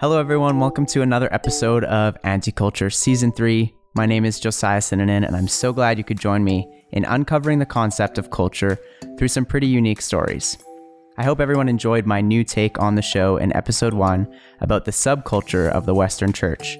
Hello, everyone. Welcome to another episode of Anti-Culture Season 3. My name is Josiah Sinanan, and I'm so glad you could join me in uncovering the concept of culture through some pretty unique stories. I hope everyone enjoyed my new take on the show in episode 1 about the subculture of the Western Church.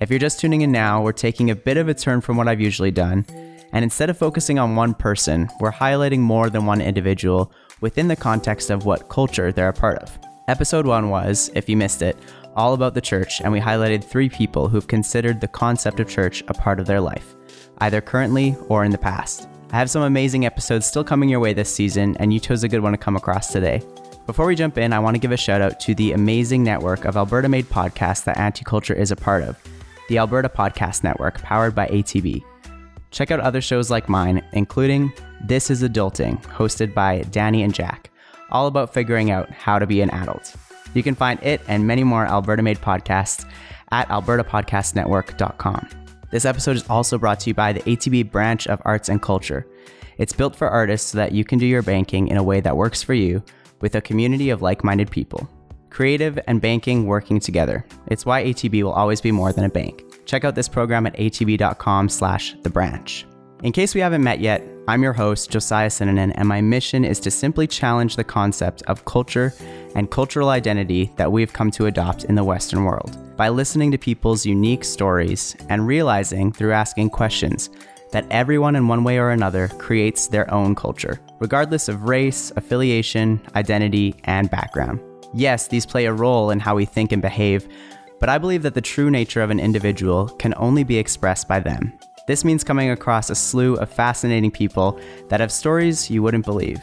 If you're just tuning in now, we're taking a bit of a turn from what I've usually done, and instead of focusing on one person, we're highlighting more than one individual within the context of what culture they're a part of. Episode 1 was, if you missed it, all about the church, and we highlighted three people who've considered the concept of church a part of their life, either currently or in the past. I have some amazing episodes still coming your way this season, and you chose a good one to come across today. Before we jump in, I want to give a shout out to the amazing network of Alberta made podcasts that Anti-Culture is a part of, the Alberta Podcast Network, powered by ATB. Check out other shows like mine, including This is Adulting, hosted by Danny and Jack, all about figuring out how to be an adult. You can find it and many more Alberta made podcasts at albertapodcastnetwork.com. This episode is also brought to you by the ATB branch of Arts and Culture. It's built for artists so that you can do your banking in a way that works for you with a community of like minded people. Creative and banking working together. It's why ATB will always be more than a bank. Check out this program at atb.com slash the branch. In case we haven't met yet, I'm your host, Josiah Sinanan, and my mission is to simply challenge the concept of culture and cultural identity that we've come to adopt in the Western world by listening to people's unique stories and realizing through asking questions that everyone in one way or another creates their own culture, regardless of race, affiliation, identity, and background. Yes, these play a role in how we think and behave, but I believe that the true nature of an individual can only be expressed by them this means coming across a slew of fascinating people that have stories you wouldn't believe.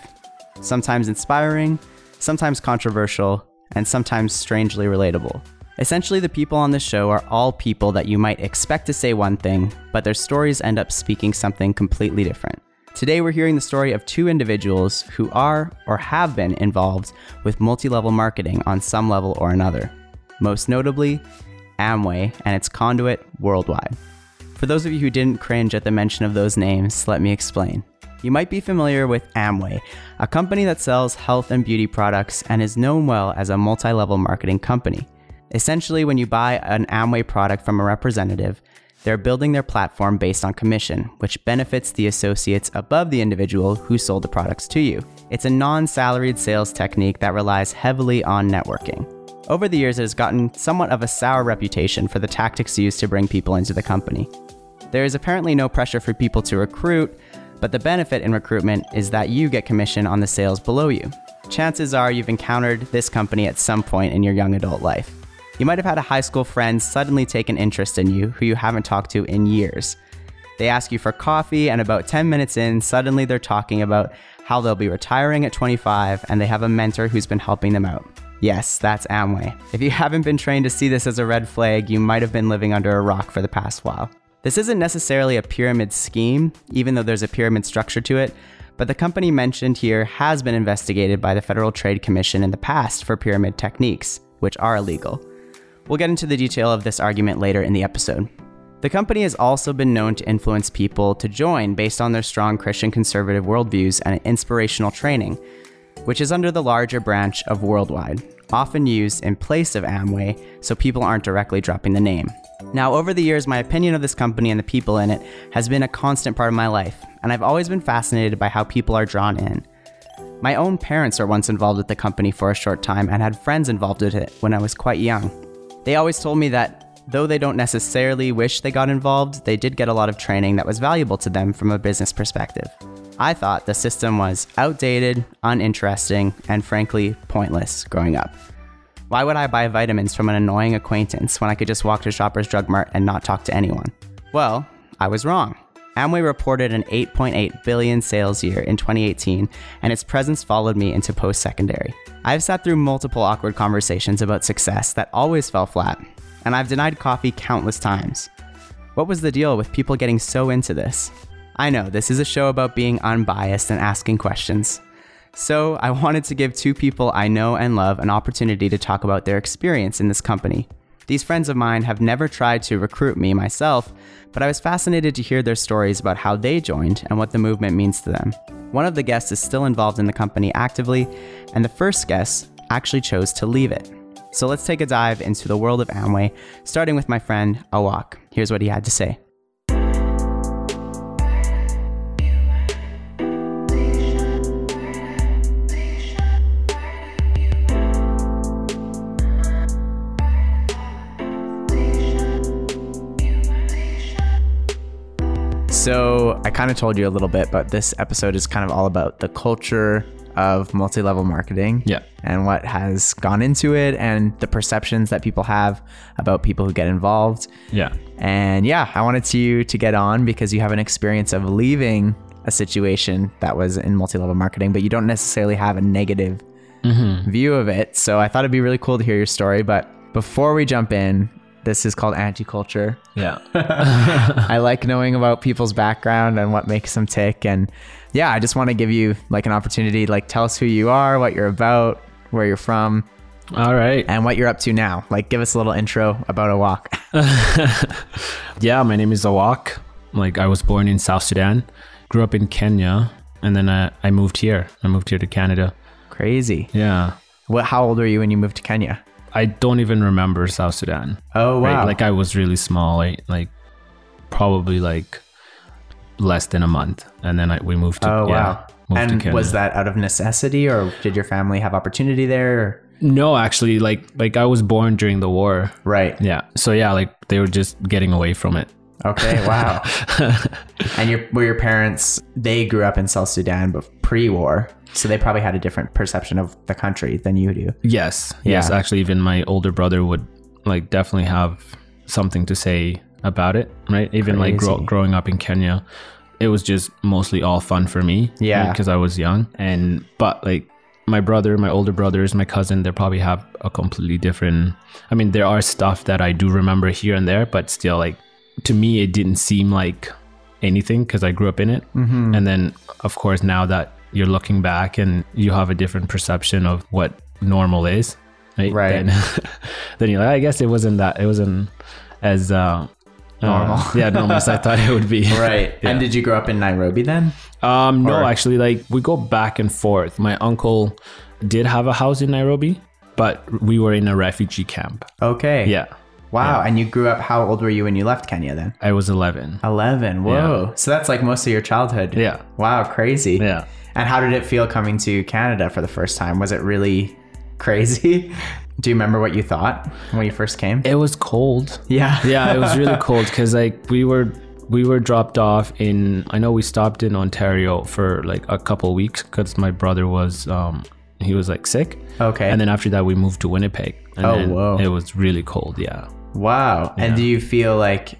Sometimes inspiring, sometimes controversial, and sometimes strangely relatable. Essentially, the people on this show are all people that you might expect to say one thing, but their stories end up speaking something completely different. Today, we're hearing the story of two individuals who are or have been involved with multi level marketing on some level or another. Most notably, Amway and its conduit worldwide. For those of you who didn't cringe at the mention of those names, let me explain. You might be familiar with Amway, a company that sells health and beauty products and is known well as a multi level marketing company. Essentially, when you buy an Amway product from a representative, they're building their platform based on commission, which benefits the associates above the individual who sold the products to you. It's a non salaried sales technique that relies heavily on networking. Over the years, it has gotten somewhat of a sour reputation for the tactics used to bring people into the company. There is apparently no pressure for people to recruit, but the benefit in recruitment is that you get commission on the sales below you. Chances are you've encountered this company at some point in your young adult life. You might have had a high school friend suddenly take an interest in you who you haven't talked to in years. They ask you for coffee, and about 10 minutes in, suddenly they're talking about how they'll be retiring at 25 and they have a mentor who's been helping them out. Yes, that's Amway. If you haven't been trained to see this as a red flag, you might have been living under a rock for the past while. This isn't necessarily a pyramid scheme, even though there's a pyramid structure to it, but the company mentioned here has been investigated by the Federal Trade Commission in the past for pyramid techniques, which are illegal. We'll get into the detail of this argument later in the episode. The company has also been known to influence people to join based on their strong Christian conservative worldviews and inspirational training, which is under the larger branch of Worldwide, often used in place of Amway so people aren't directly dropping the name. Now, over the years, my opinion of this company and the people in it has been a constant part of my life, and I've always been fascinated by how people are drawn in. My own parents were once involved with the company for a short time and had friends involved with it when I was quite young. They always told me that though they don't necessarily wish they got involved, they did get a lot of training that was valuable to them from a business perspective. I thought the system was outdated, uninteresting, and frankly, pointless growing up. Why would I buy vitamins from an annoying acquaintance when I could just walk to Shoppers Drug Mart and not talk to anyone? Well, I was wrong. Amway reported an 8.8 billion sales year in 2018, and its presence followed me into post secondary. I've sat through multiple awkward conversations about success that always fell flat, and I've denied coffee countless times. What was the deal with people getting so into this? I know this is a show about being unbiased and asking questions, so, I wanted to give two people I know and love an opportunity to talk about their experience in this company. These friends of mine have never tried to recruit me myself, but I was fascinated to hear their stories about how they joined and what the movement means to them. One of the guests is still involved in the company actively, and the first guest actually chose to leave it. So let's take a dive into the world of Amway, starting with my friend Awak. Here's what he had to say. So, I kind of told you a little bit, but this episode is kind of all about the culture of multi level marketing. Yeah. And what has gone into it and the perceptions that people have about people who get involved. Yeah. And yeah, I wanted you to get on because you have an experience of leaving a situation that was in multi level marketing, but you don't necessarily have a negative mm-hmm. view of it. So, I thought it'd be really cool to hear your story. But before we jump in, this is called anti culture. Yeah. I like knowing about people's background and what makes them tick. And yeah, I just want to give you like an opportunity, like tell us who you are, what you're about, where you're from, All right. and what you're up to now. Like give us a little intro about Awak. Yeah, my name is Awak. Like I was born in South Sudan, grew up in Kenya, and then I, I moved here. I moved here to Canada. Crazy. Yeah. What? How old were you when you moved to Kenya? I don't even remember South Sudan. Oh wow. Right? Like I was really small, like, like probably like less than a month, and then I, we moved to. oh yeah, wow. moved And was that out of necessity, or did your family have opportunity there? or- no, actually, like like I was born during the war. Right. Yeah. So yeah, like they were just getting away from it. Okay. Wow. and your were your parents? They grew up in South Sudan, but pre-war, so they probably had a different perception of the country than you do. Yes. Yes. Actually, even my older brother would like definitely have something to say about it, right? Even like grow, growing up in Kenya, it was just mostly all fun for me. Yeah. Because I was young. And, but like my brother, my older brothers, my cousin, they probably have a completely different. I mean, there are stuff that I do remember here and there, but still, like to me, it didn't seem like anything because I grew up in it. Mm-hmm. And then, of course, now that you're looking back and you have a different perception of what normal is, right? Right. Then, then you're like, I guess it wasn't that. It wasn't as uh, Normal. uh, yeah, normal as I thought it would be. Right. Yeah. And did you grow up in Nairobi then? Um, no, Or- actually, like we go back and forth. My uncle did have a house in Nairobi, but we were in a refugee camp. Okay. Yeah, Wow. And you grew up, how old were you when you left Kenya then? I was 11. 11. Whoa. So that's like most of your childhood. Yeah. Wow. Crazy. Yeah. And how did it feel coming to Canada for the first time? Was it really crazy? Do you remember what you thought when you first came? It was cold. yeah. yeah, it was really cold because like we were we were dropped off in. I know we stopped in Ontario for like a couple weeks because my brother was um he was like sick, Okay. and then after that we moved to Winnipeg. And Oh, whoa. It was really cold. Yeah. Wow. And do you feel like,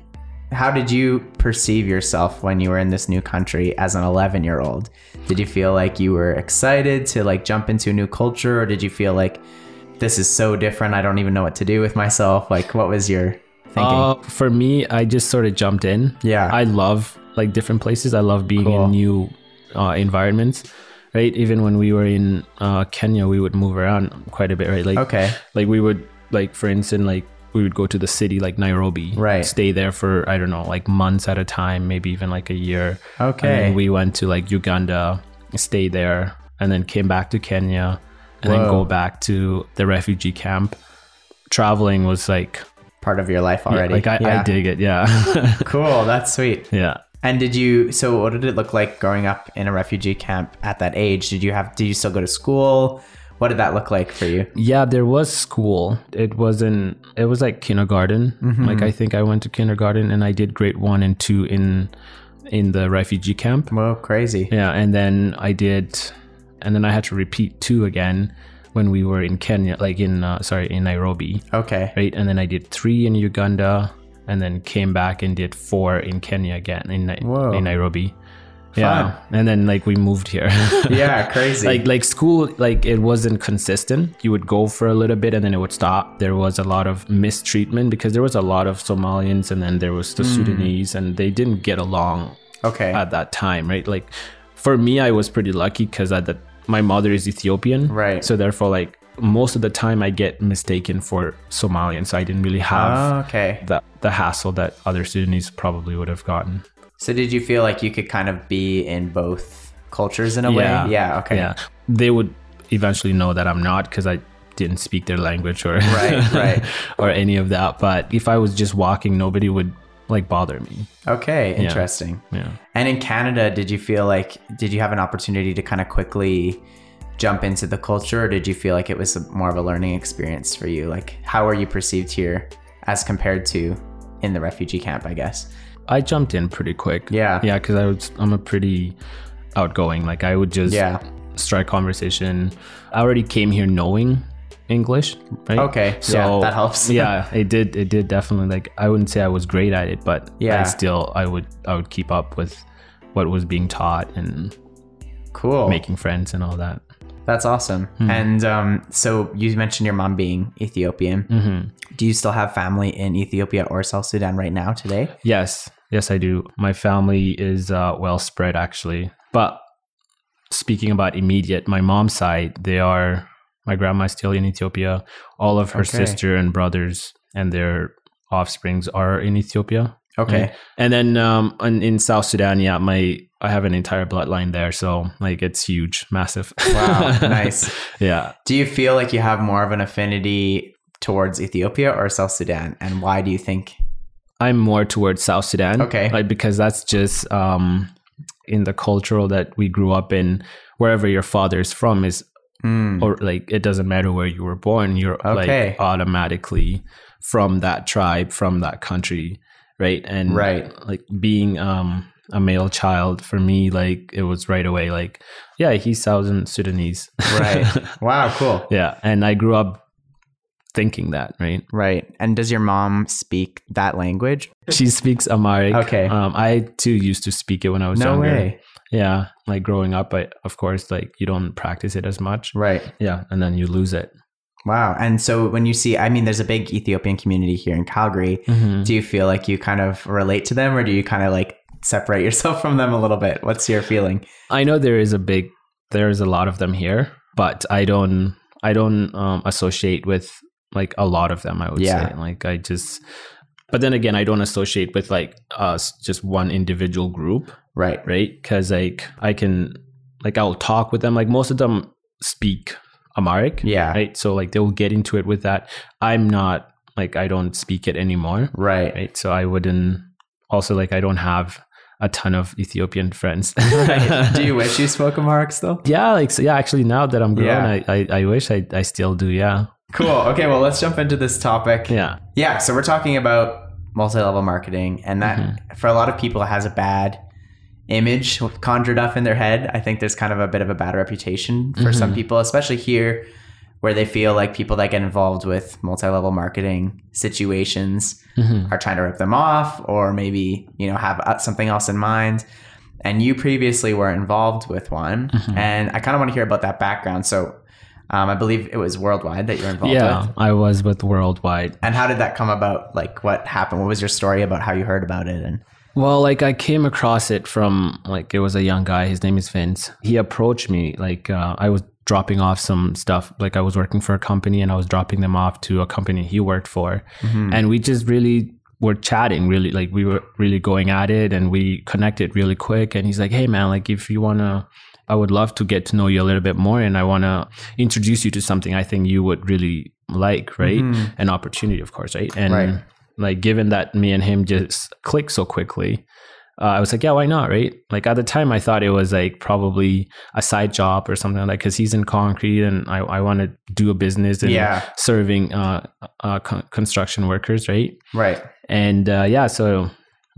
how did you perceive yourself when you were in this new country as an 11 year old? Did you feel like you were excited to like jump into a new culture or did you feel like this is so different? I don't even know what to do with myself. Like, what was your thinking? Uh, for me, I just sort of jumped in. Yeah. I love like different places. I love being Cool. in new uh, environments. Right. Even when we were in uh, Kenya, we would move around quite a bit. Right. Like okay. like we would like for instance like we would go to the city like Nairobi, Right. Stay there for I don't know like months at a time, maybe even like a year. Okay. And then we went to like Uganda, stay there, and then came back to Kenya, and then go back to the refugee camp. Traveling was like Part of your life already. like I, Yeah. I dig it, yeah, Cool. That's sweet. yeah. And did you? So, what did it look like growing up in a refugee camp at that age? Did you have? Did you still go to school? What did that look like for you? Yeah, there was school. It wasn't. It was like kindergarten. Mm-hmm. Like I think I went to kindergarten and I did grade one and two in in the refugee camp. Well, crazy. Yeah, and then I did, and then I had to repeat two again when we were in Kenya, like in uh, sorry in Nairobi, Okay. right? And then I did three in Uganda, and then came back and did four in Kenya again in in Nairobi. Yeah, and then like we moved here. Yeah, crazy. like like school like it wasn't consistent you would go for a little bit and then it would stop there was a lot of mistreatment because there was a lot of somalians and then there was the hmm. sudanese and they didn't get along okay. at that time right like for me i was pretty lucky because at the my mother is ethiopian Right. so therefore like most of the time I get mistaken for Somalian, so I didn't really have Oh, okay. the the hassle that other Sudanese probably would have gotten. So did you feel like you could kind of be in both cultures in a Yeah. way? Yeah. Okay. Yeah, they would eventually know that I'm not because I didn't speak their language or Right, right. or any of that. But if I was just walking, nobody would like bother me. Okay. Interesting. Yeah. And in Canada, did you feel like did you have an opportunity to kind of quickly jump into the culture, or did you feel like it was a, more of a learning experience for you? Like, how are you perceived here as compared to in the refugee camp? I guess. I jumped in pretty quick. Yeah. Yeah, because I was I'm a pretty outgoing. Like I would just Yeah. strike conversation. I already came here knowing English, right? Okay. So yeah, that helps. yeah, it did. It did definitely. Like I wouldn't say I was great at it, but Yeah. I still I would I would keep up with what was being taught and cool. making friends and all that. That's awesome. Hmm. And um, so you mentioned your mom being Ethiopian. hmm Do you still have family in Ethiopia or South Sudan right now today? Yes, yes, I do. My family is uh, well spread actually. But speaking about immediate, my mom's side, they are my grandma's still in Ethiopia. All of her Okay. sister and brothers and their offsprings are in Ethiopia. Okay. And then um, in, in South Sudan, yeah, my I have an entire bloodline there, so like it's huge, massive. Wow, nice. yeah, Do you feel like you have more of an affinity towards Ethiopia or South Sudan? And why do you think? I'm more towards South Sudan. Okay. Like because that's just um in the cultural that we grew up in, wherever your father is from is Mm, or like it doesn't matter where you were born, you're Okay. like automatically from that tribe, from that country. Right. And Right. like being um a male child for me, like it was right away like, yeah, he's Southern Sudanese. right. Wow. Cool. yeah. And I grew up thinking that, right? Right. And does your mom speak that language? She speaks Amharic. Okay. Um, I too used to speak it when I was No younger. way. Yeah. Like growing up, I of course like you don't practice it as much. Right. Yeah. And then you lose it. Wow. And so when you see, I mean, there's a big Ethiopian community here in Calgary. Mhm. Do you feel like you kind of relate to them or do you kind of like separate yourself from them a little bit? What's your feeling? I know there is a big, there's a lot of them here, but I don't, I don't um, associate with like a lot of them. I would Yeah. say, like I just, but then again, I don't associate with like us, just one individual group, Right. right? Because like I can, like I'll talk with them. Like most of them speak Amharic, Yeah. right? So like they will get into it with that. I'm not like I don't speak it anymore, Right. right? So I wouldn't. Also, like I don't have a ton of Ethiopian friends. right. Do you wish you spoke Amharic still? Yeah, like so, yeah. Actually, now that I'm grown, Yeah. I, I I wish I I still do. Yeah, Cool. Okay. Well, let's jump into this topic. yeah, Yeah, so we're talking about multi-level marketing, and that Mm-hmm. for a lot of people has a bad image conjured up in their head. I think there's kind of a bit of a bad reputation for some Mhm. people, especially here, where they feel like people that get involved with multi-level marketing situations Mhm. are trying to rip them off, or maybe you know have uh, something else in mind. And you previously were involved with one, Mhm. and I kind of want to hear about that background. So. Um, I believe it was worldwide that you're involved yeah. with. I was with Worldwide. And how did that come about? Like, what happened? What was your story about how you heard about it? And Well, like I came across it from like it was a young guy. His name is Vince. He approached me like uh, I was dropping off some stuff. Like I was working for a company and I was dropping them off to a company he worked for, and we just really were chatting. Really, like we were really going at it, and we connected really quick. And he's like, "Hey, man, like if you wanna." I would love to get to know you a little bit more, and I want to introduce you to something I think you would really like, right? Mhm. An opportunity, of course, right? And Right. like, given that me and him just clicked so quickly, uh, I was like, yeah, why not, right? Like at the time, I thought it was like probably a side job or something like that because he's in concrete, and I, I want to do a business and Yeah. serving uh, uh, con- construction workers, right? right, And uh, yeah, so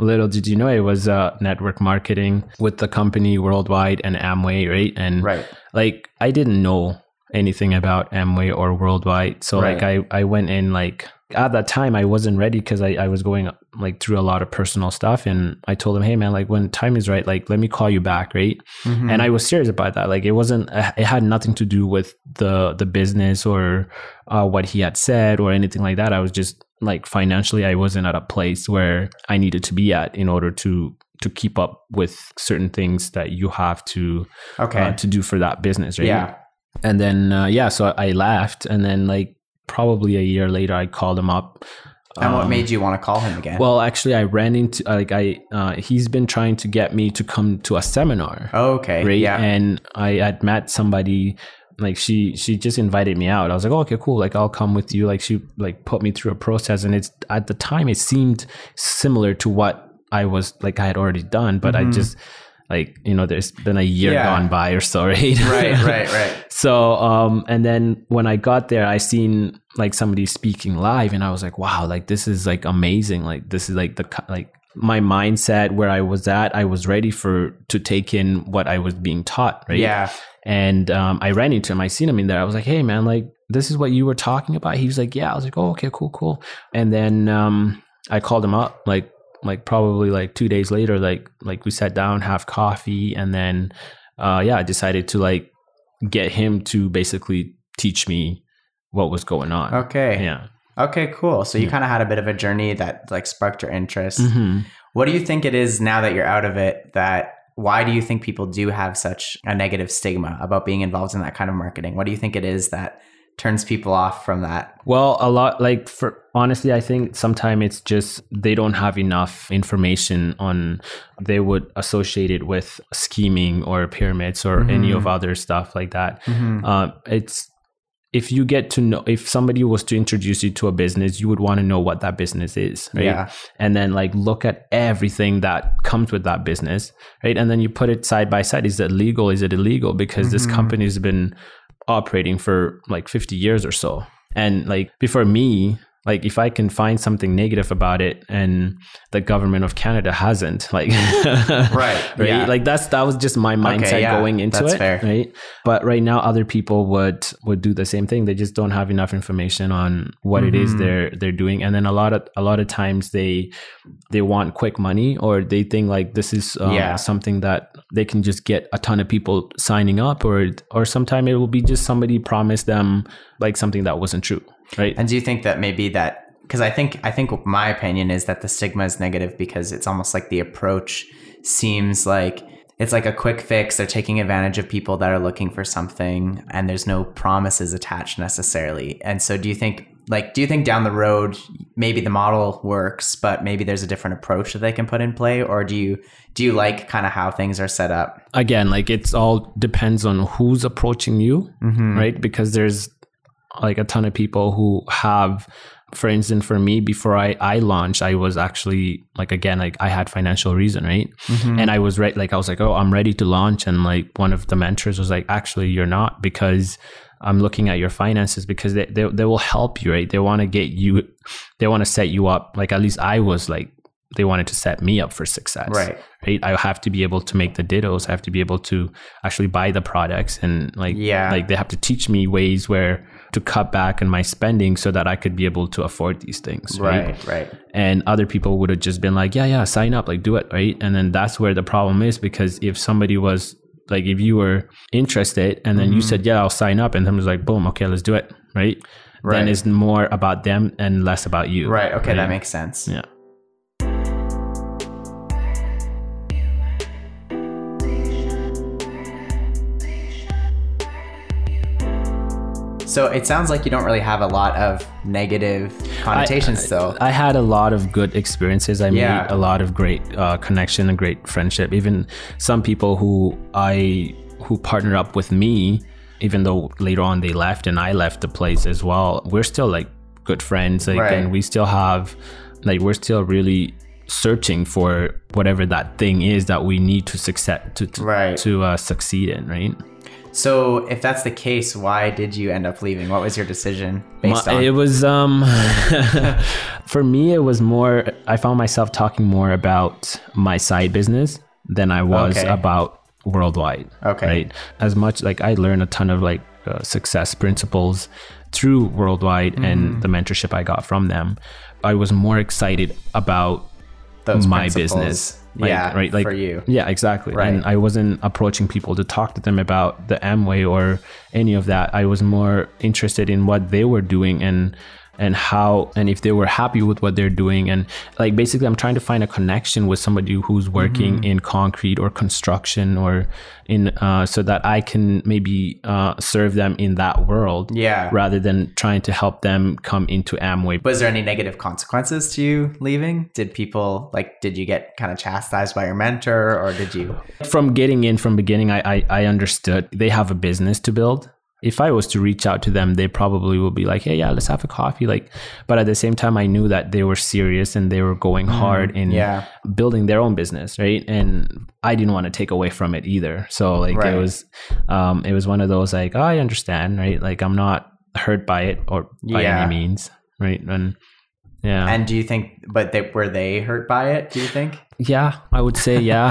little did you know it was uh, network marketing with the company worldwide and Amway, right? And right, like I didn't know anything about Amway or worldwide. So like I, I went in like at that time I wasn't ready because I, I was going like through a lot of personal stuff and I told him, Hey man, like when time is right, like let me call you back. Right. Mhm. And I was serious about that. Like it wasn't, it had nothing to do with the, the business or uh, what he had said or anything like that. I was just like financially, I wasn't at a place where I needed to be at in order to, to keep up with certain things that you have to okay, uh, to do for that business, right? yeah, and then uh, yeah, so I left, and then like probably a year later, I called him up. And what Um, made you want to call him again? Well, actually, I ran into like I uh, he's been trying to get me to come to a seminar, oh, okay. right? Yeah. And I had met somebody like she she just invited me out. I was like, oh, okay, cool. Like I'll come with you. Like she like put me through a process, and it's at the time it seemed similar to what I was like I had already done, but I just like you know there's been a year Mm-hmm. Yeah. gone by or so, right? right, right, right. So, um, and then when I got there, I seen like somebody speaking live, and I was like, wow, like this is like amazing. Like this is like the like my mindset where I was at. I was ready for to take in what I was being taught, right? Yeah. And um, I ran into him. I seen him in there. I was like, hey man, like this is what you were talking about. He was like, yeah. I was like, oh, okay, cool, cool. And then um, I called him up, like like probably like two days later, like like we sat down, have coffee, and then uh, yeah, I decided to like get him to basically teach me what was going on. Okay. Yeah. Okay, cool. So you kind of had a bit of a journey that like sparked your interest. hmm What do you think it is now that you're out of it that why do you think people do have such a negative stigma about being involved in that kind of marketing? What do you think it is that turns people off from that? Well, a lot like for honestly, I think sometimes it's just they don't have enough information on they would associate it with scheming or pyramids or any of other stuff like that. Um, it's if you get to know if somebody was to introduce you to a business, you would want to know what that business is, right? Yeah. And then like look at everything that comes with that business, right? And then you put it side by side. Is it legal? Is it illegal? Because this mm-hmm. company has been operating for like 50 years or so. And like before me, like if I can find something negative about it and the government of Canada hasn't, like Right, right, yeah. like that's that was just my mindset yeah, going into that's it, fair. right? But right now, other people would would do the same thing. They just don't have enough information on what it Mm-hmm. is they're they're doing, and then a lot of a lot of times they they want quick money or they think like this is um, Yeah. something that they can just get a ton of people signing up, or or sometime it will be just somebody promised them like something that wasn't true, right? And do you think that maybe that because I think I think my opinion is that the stigma is negative because it's almost like the approach seems like it's like a quick fix. They're taking advantage of people that are looking for something and there's no promises attached necessarily. And so do you think like do you think down the road maybe the model works, but maybe there's a different approach that they can put in play? Or do you do you like kind of how things are set up? again like it's all depends on who's approaching you Mm-hmm. right because there's like a ton of people who have for instance for me. Before i i launched i was actually like again like i had financial reason right? Mm-hmm. and i was right like i was like oh i'm ready to launch. And like one of the mentors was like actually you're not because i'm looking at your finances because they, they, they will help you right? They want to get you they want to set you up. Like at least i was like they wanted to set me up for success Right. right i have to be able to make the dittos i have to be able to actually buy the products and like Yeah. like they have to teach me ways where to cut back on my spending so that i could be able to afford these things right, Right, right. and other people would have just been like yeah yeah sign up like do it right and then that's where the problem is because if somebody was like if you were interested and then Mm-hmm. you said yeah i'll sign up and then was like boom okay let's do it right, Right. then it's more about them and less about you Right. Okay, that makes sense. yeah So it sounds like you don't really have a lot of negative connotations still. I had a lot of good experiences. I Yeah. made a lot of great uh, connection and great friendship. Even some people who I who partnered up with me, even though later on they left and I left the place as well. We're still like good friends. Like, Right. and we still have like we're still really searching for whatever that thing is that we need to success to to, Right. to uh, succeed in. Right. So if that's the case, why did you end up leaving? What was your decision based My- on? It was um for me it was more I found myself talking more about my side business than I was Okay. about worldwide. Okay. Right. As much like I learned a ton of like uh, success principles through worldwide Mm-hmm. and the mentorship I got from them. I was more excited about Those my principles. business. Like, yeah, right. Like for you. Yeah, exactly. Right. And I wasn't approaching people to talk to them about the Amway or any of that. I was more interested in what they were doing and and how and if they were happy with what they're doing and like basically i'm trying to find a connection with somebody who's working Mm-hmm. in concrete or construction or in uh, so that i can maybe uh, serve them in that world Yeah. rather than trying to help them come into amway Was there any negative consequences to you leaving? Did people like did you get kind of chastised by your mentor or did you from getting in from beginning I, I i understood they have a business to build if i was to reach out to them they probably would be like hey yeah let's have a coffee like but at the same time i knew that they were serious and they were going hard in Yeah. building their own business right and i didn't want to take away from it either so like Right. it was um it was one of those like oh, i understand right like i'm not hurt by it or by Yeah. any means right and yeah And do you think but they were they hurt by it, do you think? yeah i would say yeah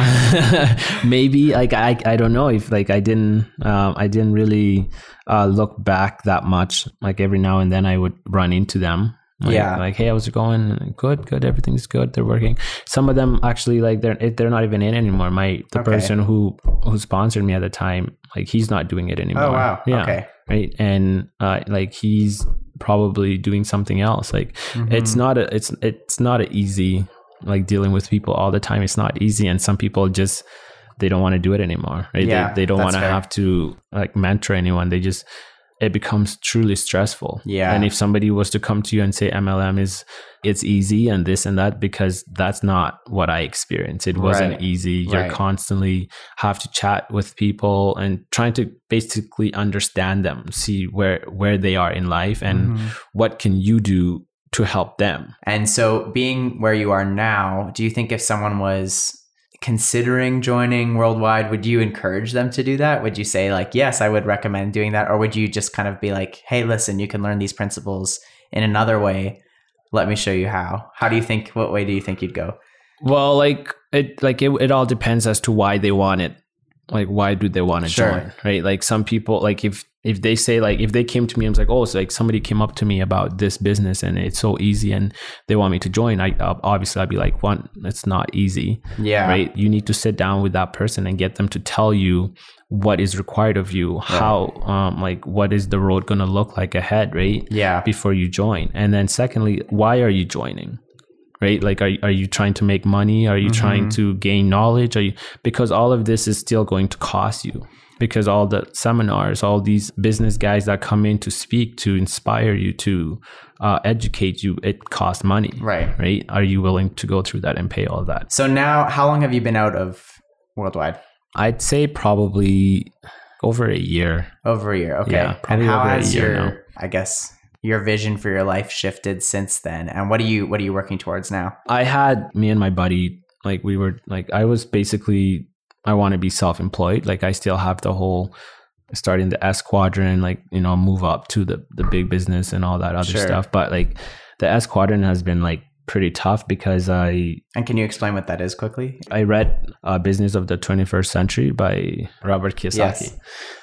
maybe like i i don't know if like i didn't um i didn't really uh look back that much like every now and then i would run into them. Like, Yeah. like hey how's it going? Good good. Everything's good. They're working. Some of them actually like they're they're not even in anymore. My the Okay. person who who sponsored me at the time like he's not doing it anymore. Oh wow. yeah. Okay. right? And uh like he's probably doing something else. Like Mm-hmm. it's not a it's it's not a easy like dealing with people all the time. It's not easy and some people just they don't want to do it anymore right Yeah, they, they don't want to have to like mentor anyone they just it becomes truly stressful Yeah. and if somebody was to come to you and say mlm is it's easy and this and that because that's not what i experienced it wasn't Right. easy you're Right. constantly have to chat with people and trying to basically understand them see where where they are in life and Mhm. what can you do to help them And so, being where you are now, do you think if someone was considering joining Worldwide, would you encourage them to do that? Would you say, like, yes, I would recommend doing that? Or would you just kind of be like, hey, listen, you can learn these principles in another way? Let me show you how. How do you think, what way do you think you'd go? well like it like it, it all depends as to why they want it like why do they want to Sure. join right like some people like if if they say like if they came to me and was like oh it's like somebody came up to me about this business and it's so easy and they want me to join i obviously i'd be like one it's not easy Yeah. right? You need to sit down with that person and get them to tell you what is required of you how um like what is the road going to look like ahead right? Yeah. before you join. And then secondly why are you joining right like are, are you trying to make money are you trying to gain knowledge are you because all of this is still going to cost you because all the seminars all these business guys that come in to speak to inspire you to uh, educate you it costs money Right. right are you willing to go through that and pay all that So now, how long have you been out of Worldwide? i'd say probably over a year Over a year. Okay. Yeah, and how over a has year your, now. I guess, your vision for your life shifted since then? And what are you, what are you working towards now? I had me and my buddy like we were like I was basically I want to be self-employed. Like I still have the whole starting the S quadrant, like you know, move up to the the big business and all that other Sure. stuff. But like the S quadrant has been like pretty tough because I And can you explain what that is quickly? I read uh, Business of the 21st Century by Robert Kiyosaki. Yes.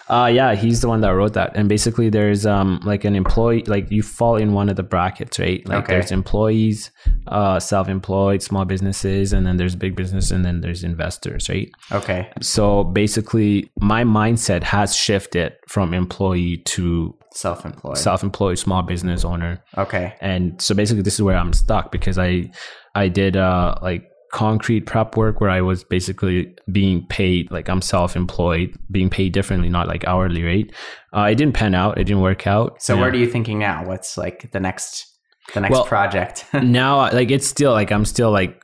Uh, yeah, he's the one that wrote that. And basically, there's um like an employee, like you fall in one of the brackets, right? Like Okay. there's employees, uh, self-employed, small businesses, and then there's big business, and then there's investors, right? Okay. So basically, my mindset has shifted from employee to Self-employed. self-employed small business owner okay. and so basically this is where i'm stuck because i i did uh like concrete prep work where i was basically being paid like i'm self-employed being paid differently not like hourly rate uh, it didn't pan out it didn't work out So Yeah. where are you thinking now? What's like the next the next Well- project? now like it's still like i'm still like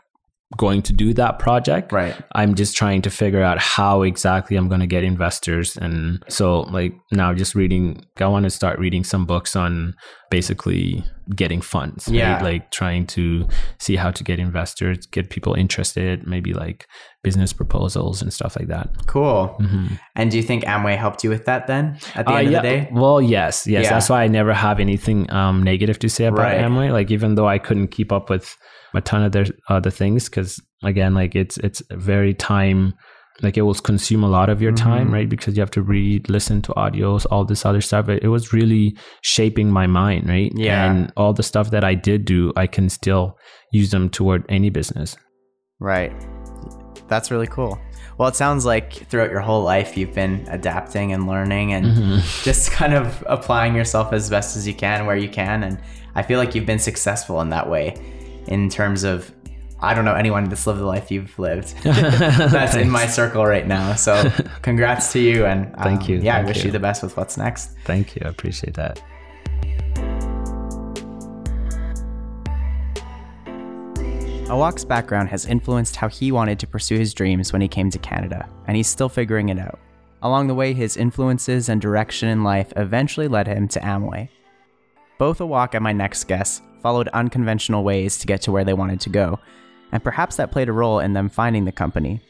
going to do that project right. i'm just trying to figure out how exactly i'm going to get investors and so like now just reading i want to start reading some books on basically getting funds right? Yeah. like trying to see how to get investors get people interested maybe like business proposals and stuff like that Cool. Mhm. And do you think Amway helped you with that then at the Uh, end yeah, of the day? Well, yes, yes. Yeah. That's why I never have anything um, negative to say about Right. Amway. Like even though I couldn't keep up with a ton of their other things, because again, like it's it's very time. Like it will consume a lot of your time, Mhm. right? Because you have to read, listen to audios, all this other stuff. It, it was really shaping my mind, right? Yeah. And all the stuff that I did do, I can still use them toward any business. Right. That's really cool. Well, it sounds like throughout your whole life you've been adapting and learning and just kind of applying yourself as best as you can where you can. And I feel like you've been successful in that way in terms of, I don't know anyone that's lived the life you've lived that's in my circle right now. So congrats to you. And um, Thank you, Yeah, I wish you. you. the best with what's next. Thank you. I appreciate that. Awak's background has influenced how he wanted to pursue his dreams when he came to Canada, and he's still figuring it out. Along the way, his influences and direction in life eventually led him to Amway. Both Awak and my next guest followed unconventional ways to get to where they wanted to go, and perhaps that played a role in them finding the company.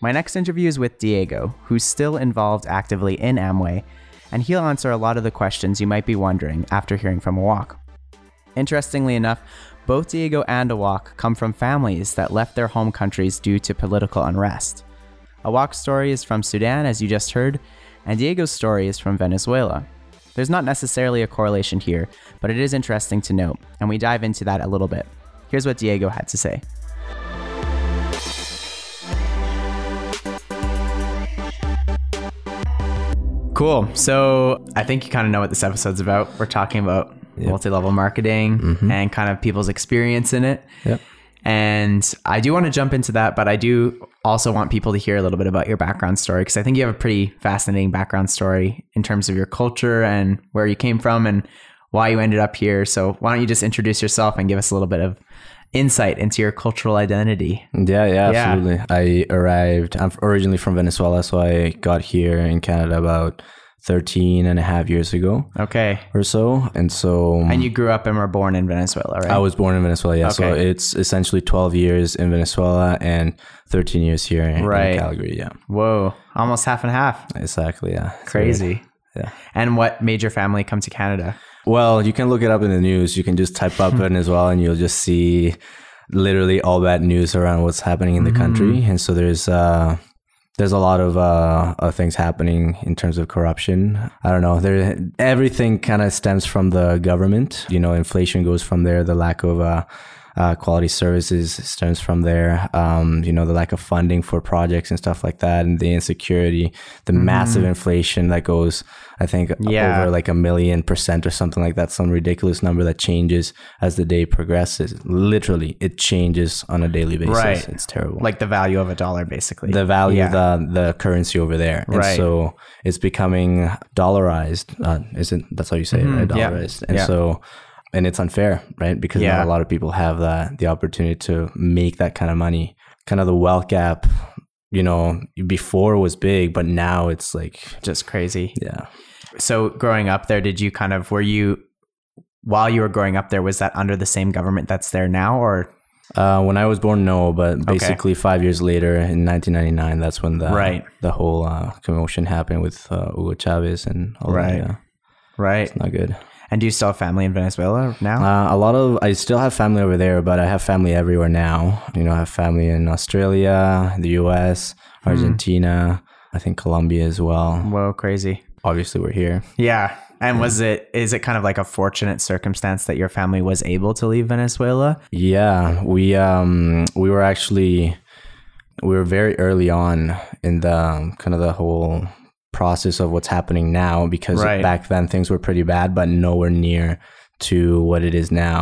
My next interview is with Diego, who's still involved actively in Amway, and he'll answer a lot of the questions you might be wondering after hearing from Awak. Interestingly enough, both Diego and Awak come from families that left their home countries due to political unrest. Awak's story is from Sudan, as you just heard, and Diego's story is from Venezuela. There's not necessarily a correlation here, but it is interesting to note, and we dive into that a little bit. Here's what Diego had to say. Cool. So I think you kind of know what this episode's about. We're talking about multi-level marketing mm-hmm. and kind of people's experience in it. Yep. And I do want to jump into that, but I do also want people to hear a little bit about your background story because I think you have a pretty fascinating background story in terms of your culture and where you came from and why you ended up here. So why don't you just introduce yourself and give us a little bit of insight into your cultural identity? Yeah, yeah, Yeah. absolutely. I arrived, I'm originally from Venezuela, so I got here in Canada about 13 and a half years ago Okay. or so. And so And you grew up and were born in Venezuela, right? I was born in Venezuela, yeah. So it's essentially 12 years in Venezuela and 13 years here in, in Calgary, yeah. Whoa, almost half and half. Exactly, yeah. Crazy. Yeah. And what made your family come to Canada? Well, you can look it up in the news. You can just type up Venezuela and you'll just see literally all bad news around what's happening in the country. And so there's uh there's a lot of uh things happening in terms of corruption. I don't know. There everything kind of stems from the government. You know, inflation goes from there, the lack of uh uh, quality services stems from there. Um, you know, the lack of funding for projects and stuff like that, and the insecurity, the massive inflation that goes, I think, Yeah. over like a million percent or something like that, some ridiculous number that changes as the day progresses. Literally, it changes on a daily basis. Right. It's terrible. Like the value of a dollar, basically. the value Yeah. of the, the currency over there. And Right. so it's becoming dollarized. Uh, isn't that's how you say it, right? Mm-hmm. yeah. Dollarized. And Yeah. so and it's unfair, right? Because Yeah. not a lot of people have the the opportunity to make that kind of money. Kind of the wealth gap, you know, before was big, but now it's like Just crazy. yeah. So growing up there, did you kind of were you while you were growing up there, was that under the same government that's there now or Uh, when I was born, no, but basically five years later, in 1999, that's when the Right. the whole uh, commotion happened with uh, Hugo Chavez and all Right. that. Yeah, right? not good. And do you still have family in Venezuela now? Uh, a lot of I still have family over there, but I have family everywhere now. You know, I have family in Australia, the U.S., Hmm. Argentina, I think Colombia as well. Whoa, crazy. Obviously, we're here. Yeah. And was it is it kind of like a fortunate circumstance that your family was able to leave Venezuela? Yeah, we um we were actually we were very early on in the um, kind of the whole process of what's happening now because Right. back then things were pretty bad, but nowhere near to what it is now.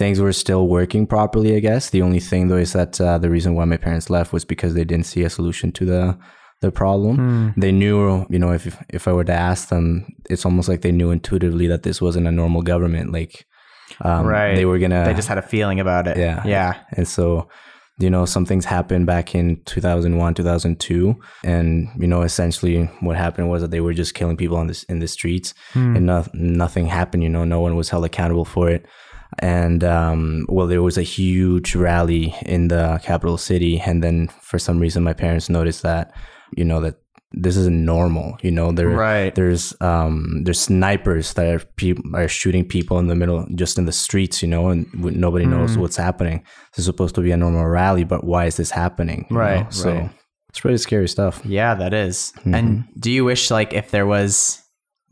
Things were still working properly, I guess. The only thing though is that uh, the reason why my parents left was because they didn't see a solution to the the problem. Hmm. They knew, you know, if if I were to ask them, it's almost like they knew intuitively that this wasn't a normal government. Like, um, Right. They were gonna. They just had a feeling about it. Yeah. Yeah. And so, you know, some things happened back in 2001, 2002. And, you know, essentially what happened was that they were just killing people on this, in the streets and no, nothing happened. You know, no one was held accountable for it. And, um, well, there was a huge rally in the capital city. And then for some reason, my parents noticed that, you know, that this isn't normal. You know, there, Right. there's um there's snipers that are people are shooting people in the middle just in the streets you know and w- nobody knows Mm. what's happening this is supposed to be a normal rally but why is this happening you Right, know? so right. it's pretty scary stuff Yeah, that is. Mm-hmm. And do you wish like if there was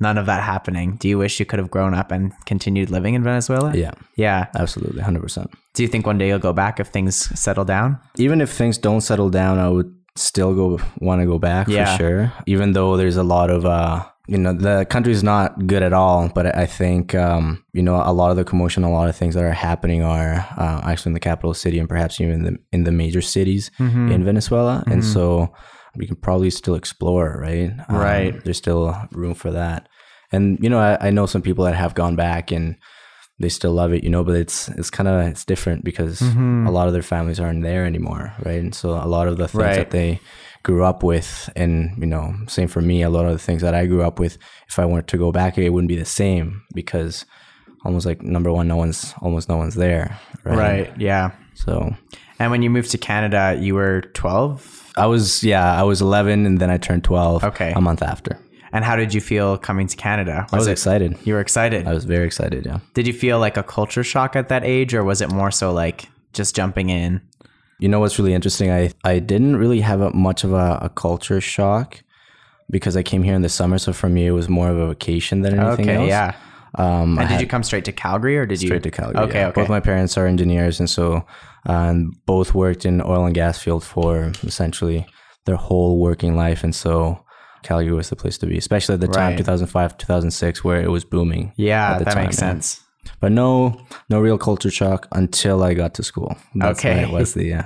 none of that happening. Do you wish you could have grown up and continued living in Venezuela? Yeah, Yeah. absolutely, hundred percent. Do you think one day you'll go back if things settle down? Even if things don't settle down, I would still go want to go back Yeah. for sure. Even though there's a lot of uh, you know, the country's not good at all, but I think um, you know a lot of the commotion, a lot of things that are happening are uh, actually in the capital city and perhaps even in the in the major cities Mm-hmm. in Venezuela, and so we can probably still explore, right? Um, Right. There's still room for that, and you know, I, I know some people that have gone back and they still love it, you know, but it's it's kind of it's different because Mm-hmm. a lot of their families aren't there anymore, right? And so a lot of the things Right. that they grew up with, and you know, same for me, a lot of the things that I grew up with, if I were to go back, it wouldn't be the same because almost like number one, no one's almost no one's there, right? Right. Yeah. So And when you moved to Canada, you were 12. I was yeah, I was 11, and then I turned 12. Okay. a month after. And how did you feel coming to Canada? I was it, excited. you were excited. I was very excited. Yeah. did you feel like a culture shock at that age, or was it more so like just jumping in? You know what's really interesting? I I didn't really have a, much of a, a culture shock because I came here in the summer. So for me, it was more of a vacation than anything Okay. else. Yeah. Um, I And did had you come straight to Calgary, or did you straight to Calgary. Okay. yeah. Okay. Both my parents are engineers, and so um, both worked in oil and gas field for essentially their whole working life, and so Calgary was the place to be, especially at the time, Right. 2005, 2006, where it was booming. yeah, that time, makes yeah. sense. But no, no real culture shock until I got to school. That's Okay. it was the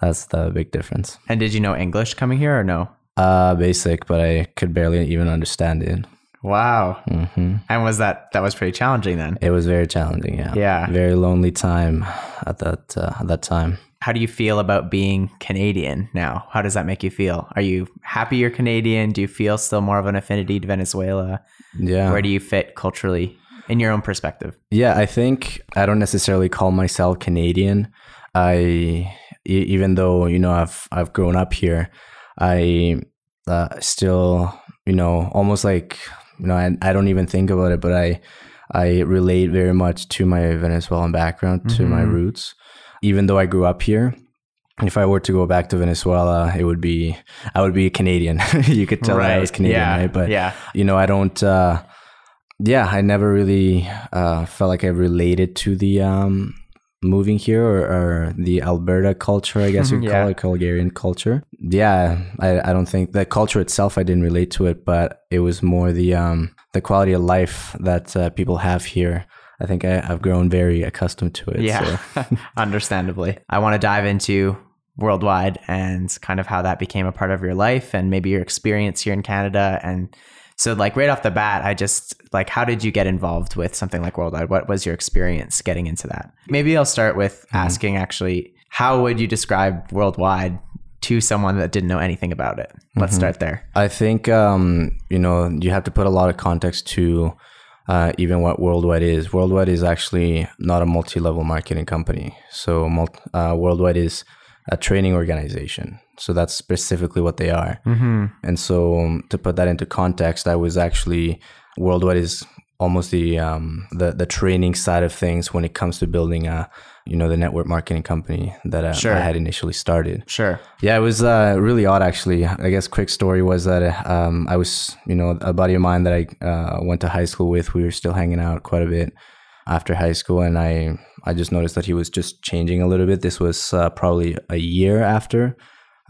that's the big difference. And did you know English coming here, or no? Uh, basic, but I could barely even understand it. Wow. hmm And was that that was pretty challenging then? It was very challenging. Yeah. Yeah. Very lonely time at that uh, at that time. How do you feel about being Canadian now? How does that make you feel? Are you happy you're Canadian? Do you feel still more of an affinity to Venezuela? Yeah. Where do you fit culturally in your own perspective? Yeah, I think I don't necessarily call myself Canadian. I even though you know I've I've grown up here, I uh, still you know almost like you know I, I don't even think about it, but I I relate very much to my Venezuelan background, to my Mhm. roots. Even though I grew up here, if I were to go back to Venezuela, it would be I would be a Canadian. you could tell that I was Canadian, yeah. right? But yeah. you know, I don't. Uh, yeah, I never really uh, felt like I related to the um, moving here or, or the Alberta culture, I guess you'd Yeah. call it, Calgarian culture. Yeah, I, I don't think the culture itself, I didn't relate to it, but it was more the um, the quality of life that uh, people have here. I think I, I've grown very accustomed to it. Yeah, so. understandably. I want to dive into worldwide and kind of how that became a part of your life and maybe your experience here in Canada. And so, like, right off the bat, I just like, how did you get involved with something like worldwide? What was your experience getting into that? Maybe I'll start with asking actually, how would you describe worldwide to someone that didn't know anything about it? Let's start there. I think um, you know you have to put a lot of context to uh, even what Worldwide is. Worldwide is actually not a multi-level marketing company. So mul- uh, Worldwide is a training organization. So that's specifically what they are. Mm-hmm. And so um, to put that into context, I was actually Worldwide is almost the um, the the training side of things when it comes to building a you know the network marketing company that uh, Sure. I had initially started. Sure. Yeah, it was uh, really odd actually. I guess quick story was that um, I was, you know, a buddy of mine that I uh, went to high school with. We were still hanging out quite a bit after high school, and I I just noticed that he was just changing a little bit. This was uh, probably a year after,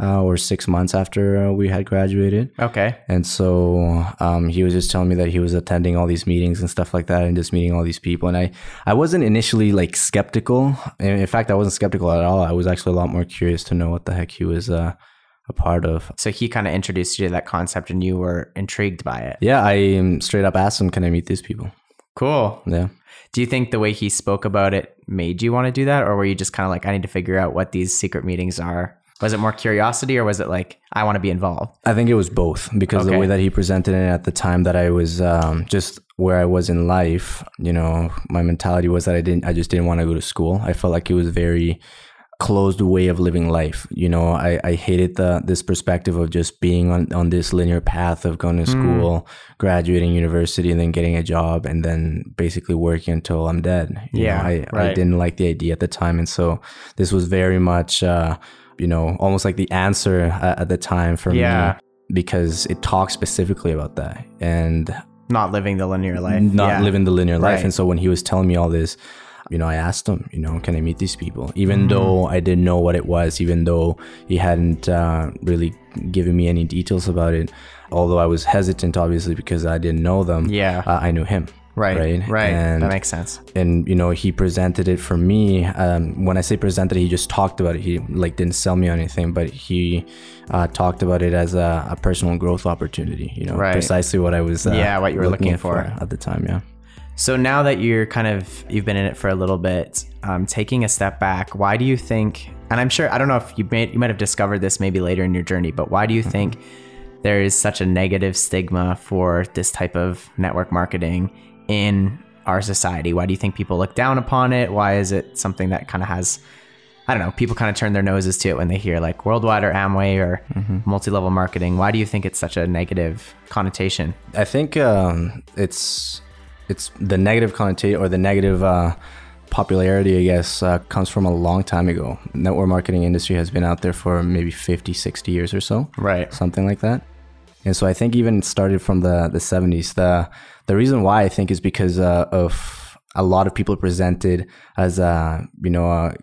uh, or six months after uh, we had graduated. Okay. And so um, he was just telling me that he was attending all these meetings and stuff like that, and just meeting all these people. And I, I wasn't initially like skeptical. In in fact, I wasn't skeptical at all. I was actually a lot more curious to know what the heck he was uh, a part of. So he kind of introduced you to that concept and you were intrigued by it. Yeah, I um, straight up asked him, "Can I meet these people?" Cool. Yeah. Do you think the way he spoke about it made you want to do that? Or were you just kind of like, I need to figure out what these secret meetings are? Was it more curiosity or was it like, I want to be involved? I think it was both because the way that he presented it at the time that I was um, just where I was in life, you know, my mentality was that I didn't, I just didn't want to go to school. I felt like it was a very closed way of living life. You know, I, I hated the this perspective of just being on, on this linear path of going to school, graduating university, and then getting a job, and then basically working until I'm dead. You Yeah, know, I, I didn't like the idea at the time, and so this was very much, uh, you know, almost like the answer at, at the time for Yeah. me because it talks specifically about that. And not living the linear life. not Yeah. living the linear life. Right. And so when he was telling me all this, you know, I asked him, you know, can I meet these people? Even Mm-hmm. though I didn't know what it was, even though he hadn't uh, really given me any details about it, although I was hesitant, obviously, because I didn't know them. Yeah. uh, I knew him. Right. Right. Right. And that makes sense. and you know he presented it for me um, when i say presented he just talked about it he like didn't sell me anything but he uh, talked about it as a, a personal growth opportunity you know Right. precisely what i was uh, Yeah, what you were looking for. at the time yeah So now that you're kind of you've been in it for a little bit, um, taking a step back, why do you think? And I'm sure I don't know if you may you might have discovered this maybe later in your journey, but why do you think there is such a negative stigma for this type of network marketing in our society? Why do you think people look down upon it? Why is it something that kind of has I don't know, people kind of turn their noses to it when they hear like worldwide or Amway or multi-level marketing. Why do you think it's such a negative connotation? I think um, it's it's the negative connotation or the negative uh, popularity, I guess, uh, comes from a long time ago. Network marketing industry has been out there for maybe 50, 60 years or so, Right. something like that. And so I think even started from the the 70s. The the reason why I think is because uh, of a lot of people presented as a you know a,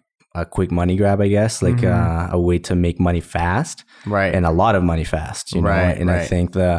a quick money grab, I guess, like uh, a way to make money fast Right. and a lot of money fast you know? Right, and i think the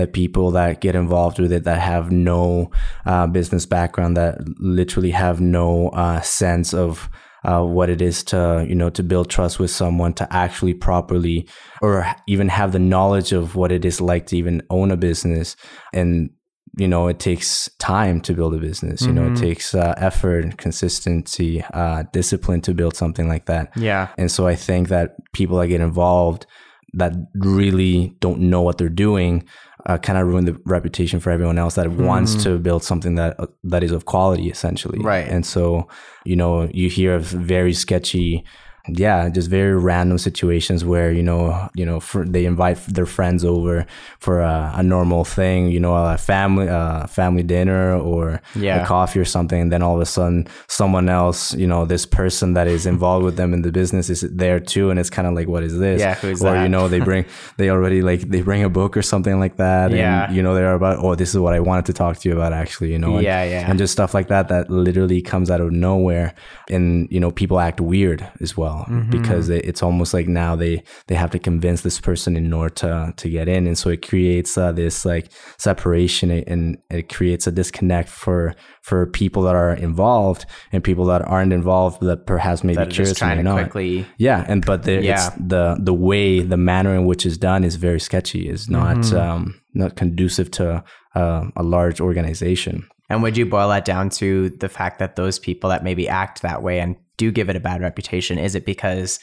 the people that get involved with it that have no uh, business background that literally have no uh, sense of uh, what it is to you know to build trust with someone to actually properly or even have the knowledge of what it is like to even own a business and you know it takes time to build a business you know it takes uh, effort consistency uh, discipline to build something like that yeah. and so I think that people that get involved that really don't know what they're doing uh, kind of ruin the reputation for everyone else that wants to build something that uh, that is of quality essentially. Right. And so, you know, you hear of very sketchy yeah, just very random situations where you know, you know, for, they invite their friends over for a, a normal thing, you know, a family, uh, family dinner or Yeah. a coffee or something. And then all of a sudden, someone else, you know, this person that is involved with them in the business is there too, and it's kind of like, what is this? Yeah, who's or that? you know, they bring, they already like they bring a book or something like that. Yeah. and, you know, they're about, oh, this is what I wanted to talk to you about, actually. You know, and, Yeah, yeah. and just stuff like that that literally comes out of nowhere, and you know, people act weird as well Mm-hmm. because it, it's almost like now they they have to convince this person in order to to get in, and so it creates uh, this like separation and it creates a disconnect for for people that are involved and people that aren't involved that perhaps maybe That curious just trying to quickly. Yeah, and but the, Yeah. it's the the way the manner in which it's done is very sketchy. Is not Mm-hmm. um, not conducive to uh, a large organization. And would you boil that down to the fact that those people that maybe act that way and do give it a bad reputation, is it because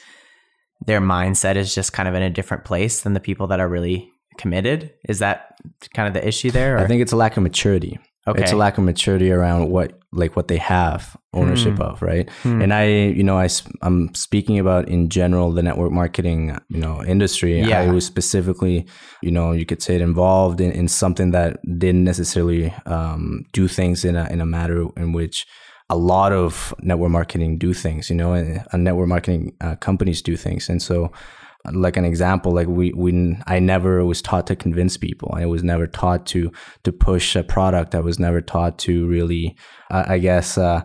their mindset is just kind of in a different place than the people that are really committed? Is that kind of the issue there? I think it's a lack of maturity. Okay. It's a lack of maturity around what like what they have ownership Hmm. of, right? And I, you know, I I'm speaking about in general the network marketing, you know, industry. Yeah. I was specifically, you know, you could say it involved in, in something that didn't necessarily um, do things in a in a matter in which a lot of network marketing do things, you know, and uh, network marketing uh, companies do things, and so like an example like we we i never was taught to convince people i was never taught to to push a product i was never taught to really uh, i guess uh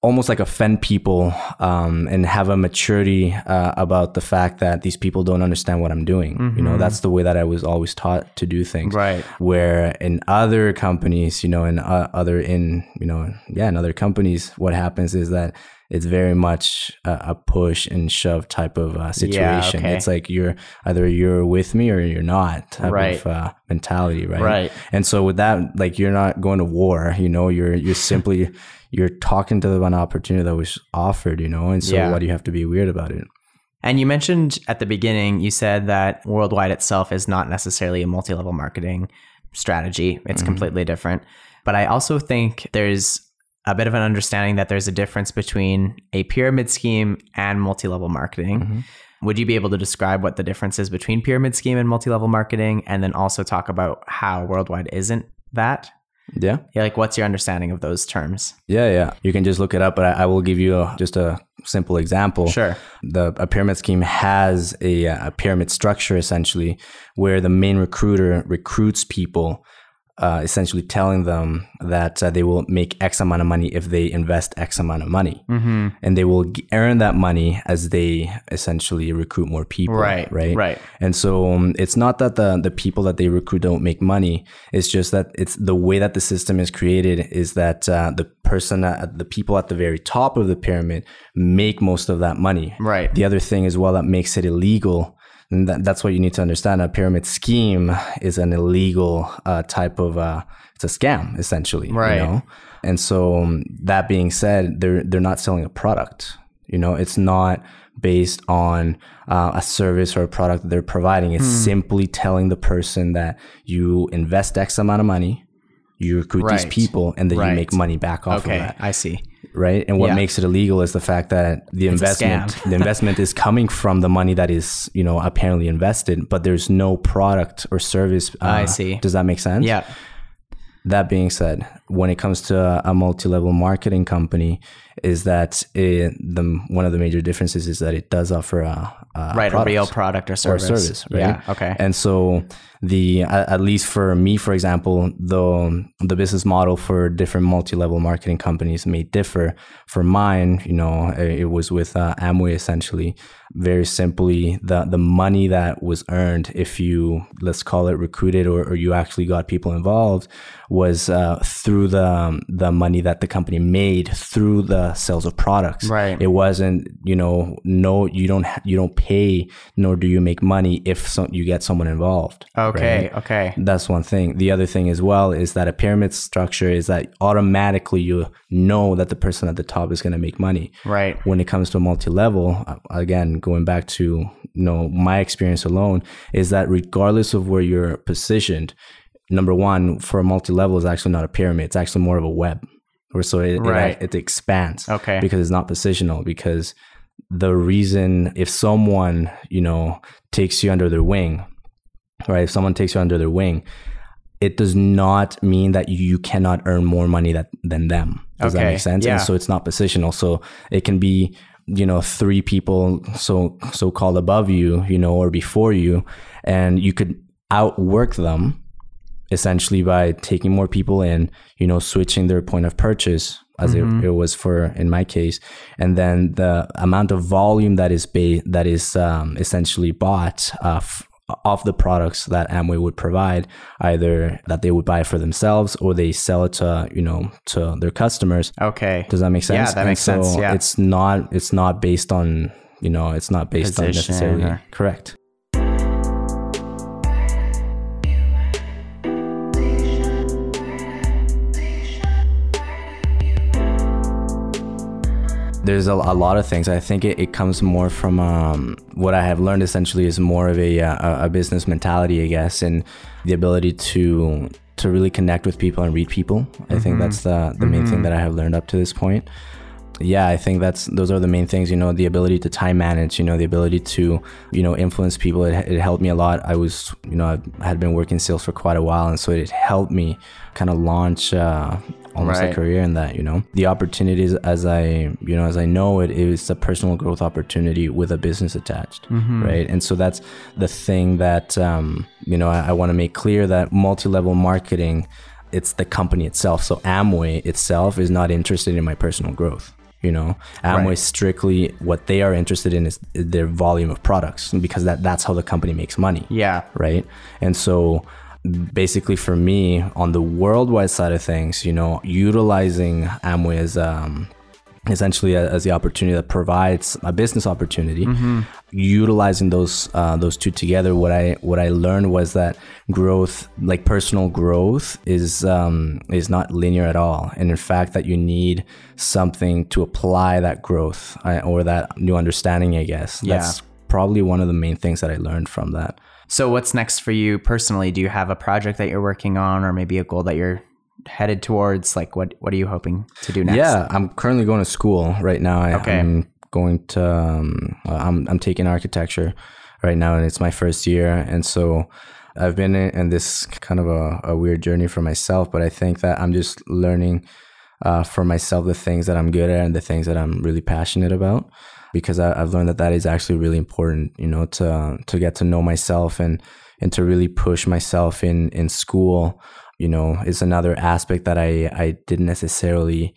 almost like offend people um, and have a maturity uh, about the fact that these people don't understand what I'm doing. You know, that's the way that I was always taught to do things. Right. Where in other companies, you know, in uh, other in you know, yeah, in other companies, what happens is that it's very much a, a push and shove type of uh, situation. okay. It's like you're either you're with me or you're not type Right. of uh, mentality, right? Right. And so with that, like you're not going to war, you know, you're you're simply you're talking to them an opportunity that was offered, you know, and so Yeah. why do you have to be weird about it? And you mentioned at the beginning, you said that Worldwide itself is not necessarily a multi level marketing strategy, it's completely different. But I also think there's a bit of an understanding that there's a difference between a pyramid scheme and multi level marketing. Mm-hmm. Would you be able to describe what the difference is between pyramid scheme and multi level marketing? And then also talk about how Worldwide isn't that? Yeah. Yeah, like what's your understanding of those terms? Yeah, yeah. You can just look it up, but I, I will give you a, just a simple example. Sure. The a pyramid scheme has a, a pyramid structure essentially, where the main recruiter recruits people uh, essentially telling them that uh, they will make X amount of money if they invest X amount of money, mm-hmm. and they will earn that money as they essentially recruit more people. Right, right, right. And so um, it's not that the the people that they recruit don't make money. It's just that it's the way that the system is created is that uh, the person, at, the people at the very top of the pyramid, make most of that money. Right. The other thing as well that makes it illegal and that, that's what you need to understand. A pyramid scheme is an illegal uh, type of uh, it's a scam essentially, Right. You know? And so um, that being said, they're they're not selling a product. You know, it's not based on uh, a service or a product that they're providing. It's Hmm. simply telling the person that you invest X amount of money, you recruit these people, and then Right. you make money back off Okay, of that I see. Right? And what Yeah. makes it illegal is the fact that the a investment the investment is coming from the money that is you know apparently invested, but there's no product or service. uh, I see. Does that make sense? Yeah. That being said, when it comes to a multi-level marketing company, is that it, the one of the major differences is that it does offer a, a Right, product a real product or or service. service, right? Yeah. Okay. And so the at least for me, for example, the the business model for different multi-level marketing companies may differ. For mine, you know, it, it was with uh, Amway essentially. Very simply, the the money that was earned if you let's call it recruited or, or you actually got people involved was uh, through the the money that the company made through the sales of products. Right. It wasn't, you know, no, you don't ha- you don't pay nor do you make money if some, you get someone involved. okay. right? Okay. That's one thing. The other thing as well is that a pyramid structure is that automatically you know that the person at the top is going to make money. Right. When it comes to multi-level, uh, again, going back to you know my experience alone is that regardless of where you're positioned, number one for a multi-level is actually not a pyramid. It's actually more of a web, or so it, Right. it, it expands. Okay. because it's not positional. Because the reason if someone you know takes you under their wing, right? If someone takes you under their wing, it does not mean that you cannot earn more money that, than them. Does that make sense? yeah. And so it's not positional. So it can be, you know, three people so so called above you, you know, or before you, and you could outwork them essentially by taking more people in, you know, switching their point of purchase as it, it was for in my case, and then the amount of volume that is ba- that is um, essentially bought uh, f- of the products that Amway would provide, either that they would buy for themselves or they sell it to you know to their customers. Okay. Does that make sense? Yeah, that And makes sense, yeah. it's not it's not based on you know it's not based on necessarily or- correct. There's a, a lot of things. I think it, it comes more from um, what I have learned. Essentially, is more of a, uh, a a business mentality, I guess, and the ability to to really connect with people and read people. I think that's the the main thing that I have learned up to this point. Yeah, I think that's those are the main things. You know, the ability to time manage. You know, the ability to you know influence people. It, it helped me a lot. I was you know I had been working sales for quite a while, and so it helped me kind of launch uh, almost Right. a career in that. You know, the opportunities as I you know as I know it is a personal growth opportunity with a business attached, right? And so that's the thing that um, you know I, I want to make clear that multi-level marketing. It's the company itself. So Amway itself is not interested in my personal growth. You know, Amway Right. strictly what they are interested in is their volume of products because that that's how the company makes money Yeah. right? And so basically for me on the worldwide side of things, you know, utilizing Amway as um essentially as the opportunity that provides a business opportunity utilizing those uh, those two together what i what i learned was that growth like personal growth is um, is not linear at all. And in fact that you need something to apply that growth uh, or that new understanding i guess. Yeah. that's probably one of the main things that i learned from that So what's next for you personally? Do you have a project that you're working on or maybe a goal that you're headed towards? Like what what are you hoping to do next? Yeah, I'm currently going to school right now. I, Okay. I'm going to. Um, I'm I'm taking architecture right now, and it's my first year, and so I've been in, in this kind of a, a weird journey for myself. But I think that I'm just learning uh, for myself the things that I'm good at and the things that I'm really passionate about. Because I, I've learned that that is actually really important, you know, to to get to know myself and and to really push myself in in school you know, is another aspect that I I didn't necessarily,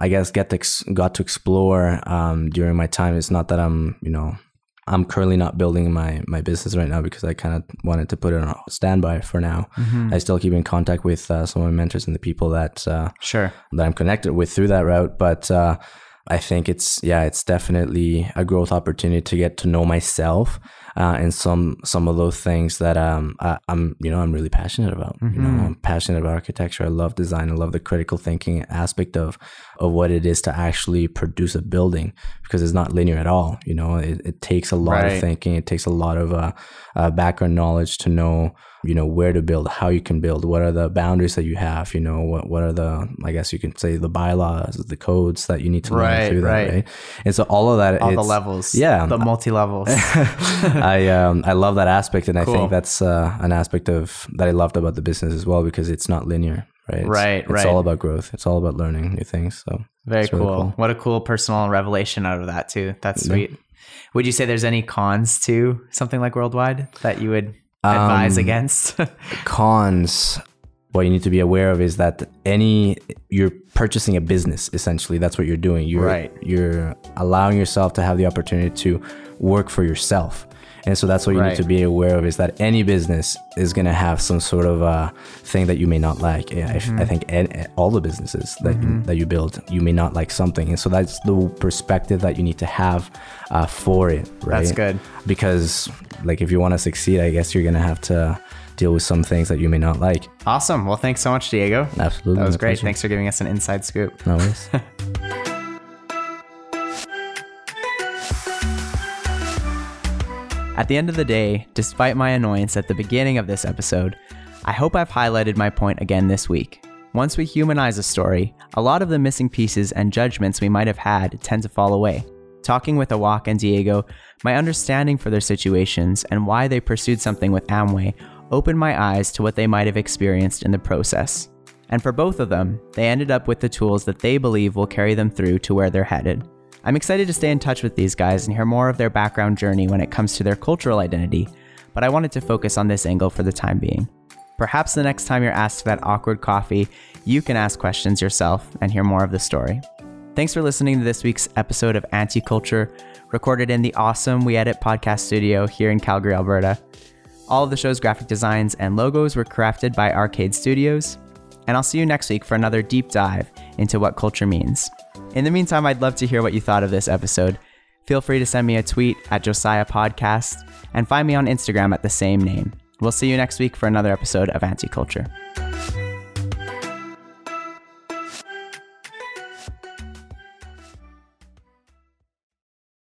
I guess, get to ex- got to explore um, during my time. It's not that I'm, you know, I'm currently not building my my business right now because I kind of wanted to put it on standby for now. Mm-hmm. I still keep in contact with uh, some of my mentors and the people that uh, Sure. that I'm connected with through that route, but. Uh, I think it's yeah, it's definitely a growth opportunity to get to know myself uh, and some some of those things that um I, am you know I'm really passionate about. You know, I'm passionate about architecture. I love design. I love the critical thinking aspect of of what it is to actually produce a building because it's not linear at all. You know, it, it takes a lot Right. of thinking. It takes a lot of uh, uh, background knowledge to know you know where to build how you can build what are the boundaries that you have you know what what are the i guess you can say the bylaws the codes that you need to Right, learn through that right. right and so all of that All the levels. yeah The multi levels. i um i love that aspect and i think that's uh, an aspect of that i loved about the business as well because it's not linear right it's, Right, it's right. all about growth it's all about learning new things so Very it's really cool. cool. What a cool personal revelation out of that too. That's sweet. Would you say there's any cons to something like Worldwide that you would advise Um, against? cons what you need to be aware of is that any you're purchasing a business essentially that's what you're doing you're Right. you're allowing yourself to have the opportunity to work for yourself and so that's what you Right. need to be aware of is that any business is going to have some sort of uh, thing that you may not like yeah, I- Mm-hmm. I, think an- all the businesses that, that you build you may not like something and so that's the perspective that you need to have uh, for it right That's good. because like if you want to succeed i guess you're going to have to deal with some things that you may not like awesome. Well, thanks so much, Diego. Absolutely. That was great. pleasure. Thanks for giving us an inside scoop. No worries. At the end of the day, despite my annoyance at the beginning of this episode, I hope I've highlighted my point again this week. Once we humanize a story, a lot of the missing pieces and judgments we might have had tend to fall away. Talking with Awak and Diego, my understanding for their situations and why they pursued something with Amway opened my eyes to what they might have experienced in the process. And for both of them, they ended up with the tools that they believe will carry them through to where they're headed. I'm excited to stay in touch with these guys and hear more of their background journey when it comes to their cultural identity, but I wanted to focus on this angle for the time being. Perhaps the next time you're asked for that awkward coffee, you can ask questions yourself and hear more of the story. Thanks for listening to this week's episode of Anti Culture, recorded in the awesome We Edit podcast studio here in Calgary, Alberta. All of the show's graphic designs and logos were crafted by Arcade Studios, and I'll see you next week for another deep dive into what culture means. In the meantime, I'd love to hear what you thought of this episode. Feel free to send me a tweet at Josiah Podcast and find me on Instagram at the same name. We'll see you next week for another episode of Anti Culture.